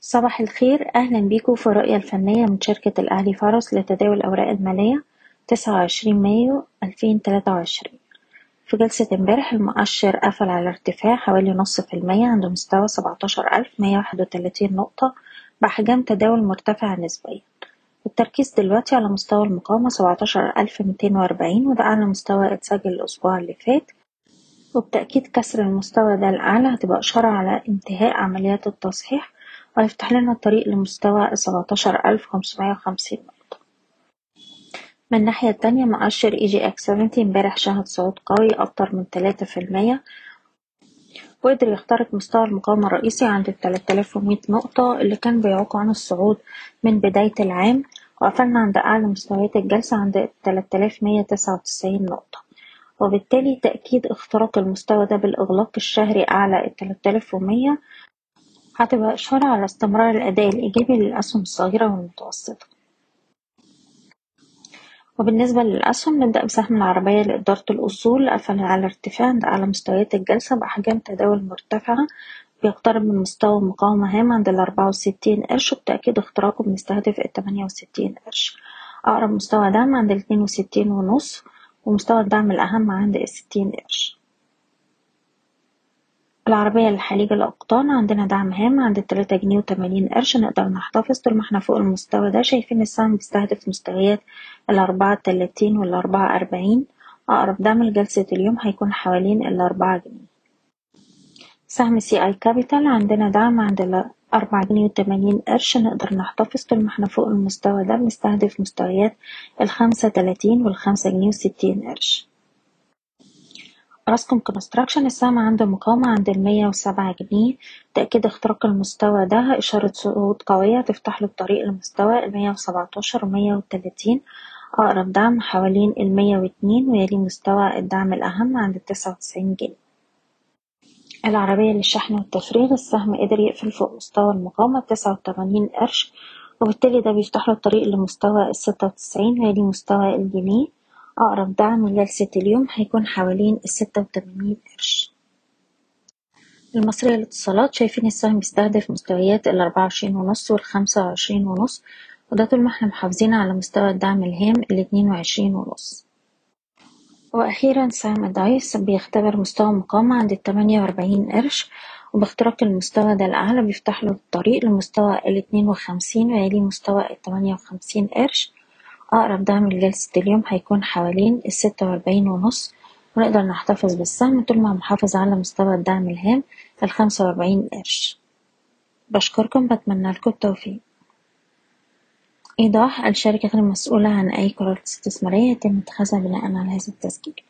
صباح الخير. أهلا بيكم في الرؤية الفنية من شركة الأهلي فارس لتداول الأوراق المالية تسعة وعشرين مايو ألفين تلاتة وعشرين. في جلسة امبارح المؤشر قفل على ارتفاع حوالي نص في المية عند مستوى سبعتاشر ألف مية واحد وتلاتين نقطة بأحجام تداول مرتفعة نسبيا. التركيز دلوقتي على مستوى المقاومة سبعتاشر ألف ميتين وأربعين وده أعلى مستوى اتسجل الأسبوع اللي فات. وبتأكيد كسر المستوى ده الأعلى هتبقى إشارة على انتهاء عمليات التصحيح وهيفتح لنا الطريق لمستوى سبعتاشر ألف خمسمية وخمسين نقطة. من الناحية التانية مؤشر EGX seventy امبارح شهد صعود قوي أكتر من تلاتة في المية وقدر يخترق مستوى المقاومة الرئيسي عند التلات آلاف ومية نقطة اللي كان بيعوق عن الصعود من بداية العام وقفلنا عند أعلى مستويات الجلسة عند تلات آلاف مية تسعة وتسعين نقطة. وبالتالي تأكيد اختراق المستوى ده بالإغلاق الشهري أعلى التلات آلاف ومية هتبقى إشارة على استمرار الأداء الإيجابي للأسهم الصغيرة والمتوسطة. وبالنسبة للأسهم نبدأ بسهم العربية لإدارة الأصول قفل على ارتفاع عند أعلى مستويات الجلسة بأحجام تداول مرتفعة بيقترب من مستوى مقاومة هام عند الأربعة وستين قرش وبتأكيد اختراقه بنستهدف التمانية وستين قرش. أقرب مستوى دعم عند الاتنين وستين ونص ومستوى الدعم الأهم عند الستين قرش. العربية لحليج الأقطان عندنا دعم هام عند التلاتة جنيه وتمانين قرش نقدر نحتفظ طول ما إحنا فوق المستوى ده. شايفين السهم بيستهدف مستويات الأربعة تلاتين والأربعة أربعين. أقرب دعم لجلسة اليوم هيكون حوالين الأربعة جنيه. سهم CI Capital عندنا دعم عند الأربعة جنيه وتمانين قرش نقدر نحتفظ طول ما إحنا فوق المستوى ده. بنستهدف مستويات الخمسة تلاتين والخمسة جنيه وستين قرش. أوراسكوم Construction السهم عنده مقاومة عند المية وسبعة جنيه. تأكيد اختراق المستوى ده إشارة صعود قوية تفتح له الطريق لمستوى المية وسبعتاشر ومية وتلاتين. أقرب دعم حوالين المية واتنين ويلي مستوى الدعم الأهم عند التسعة وتسعين جنيه. العربية للشحن والتفريغ السهم قدر يقفل فوق مستوى المقاومة بتسعة وتمانين قرش وبالتالي ده بيفتح له الطريق لمستوى الستة وتسعين ويلي مستوى الجنيه. أقرب دعم لجلسة اليوم هيكون حوالين الستة وتمانين قرش. المصرية للاتصالات شايفين السهم بيستهدف مستويات الأربعة وعشرين ونص والخمسة وعشرين ونص وده طول ما إحنا محافظين على مستوى الدعم الهام الاتنين وعشرين ونص. وأخيرا سهم دايس بيختبر مستوى مقاومة عند التمانية وأربعين قرش وباختراق المستوى ده الأعلى بيفتح له الطريق لمستوى الاتنين وخمسين ويلي مستوى التمانية وخمسين قرش. أقرب دعم لجلسة اليوم هيكون حوالين الستة وأربعين ونص ونقدر نحتفظ بالسهم طول ما محافظ على مستوى الدعم الهام الخمسة وأربعين قرش. بشكركم بتمنى لكم التوفيق. إيضاح الشركة غير مسؤولة عن أي قرارات استثمارية يتم اتخاذها بناء على هذا التسجيل.